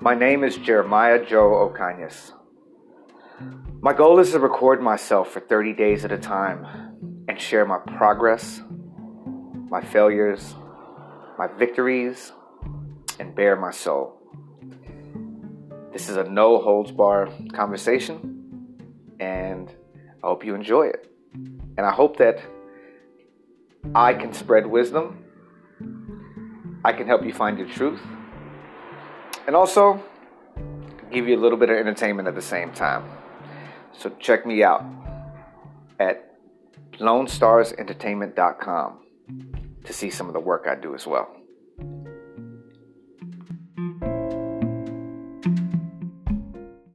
My name is Jeremiah Joe Ocañas. My goal is to record myself for 30 days at a time and share my progress, my failures, my victories, and bare my soul. This is a no holds bar conversation, and I hope you enjoy it. And I hope that I can spread wisdom, I can help you find your truth, and also give you a little bit of entertainment at the same time. So check me out at LoneStarsEntertainment.com to see some of the work I do as well.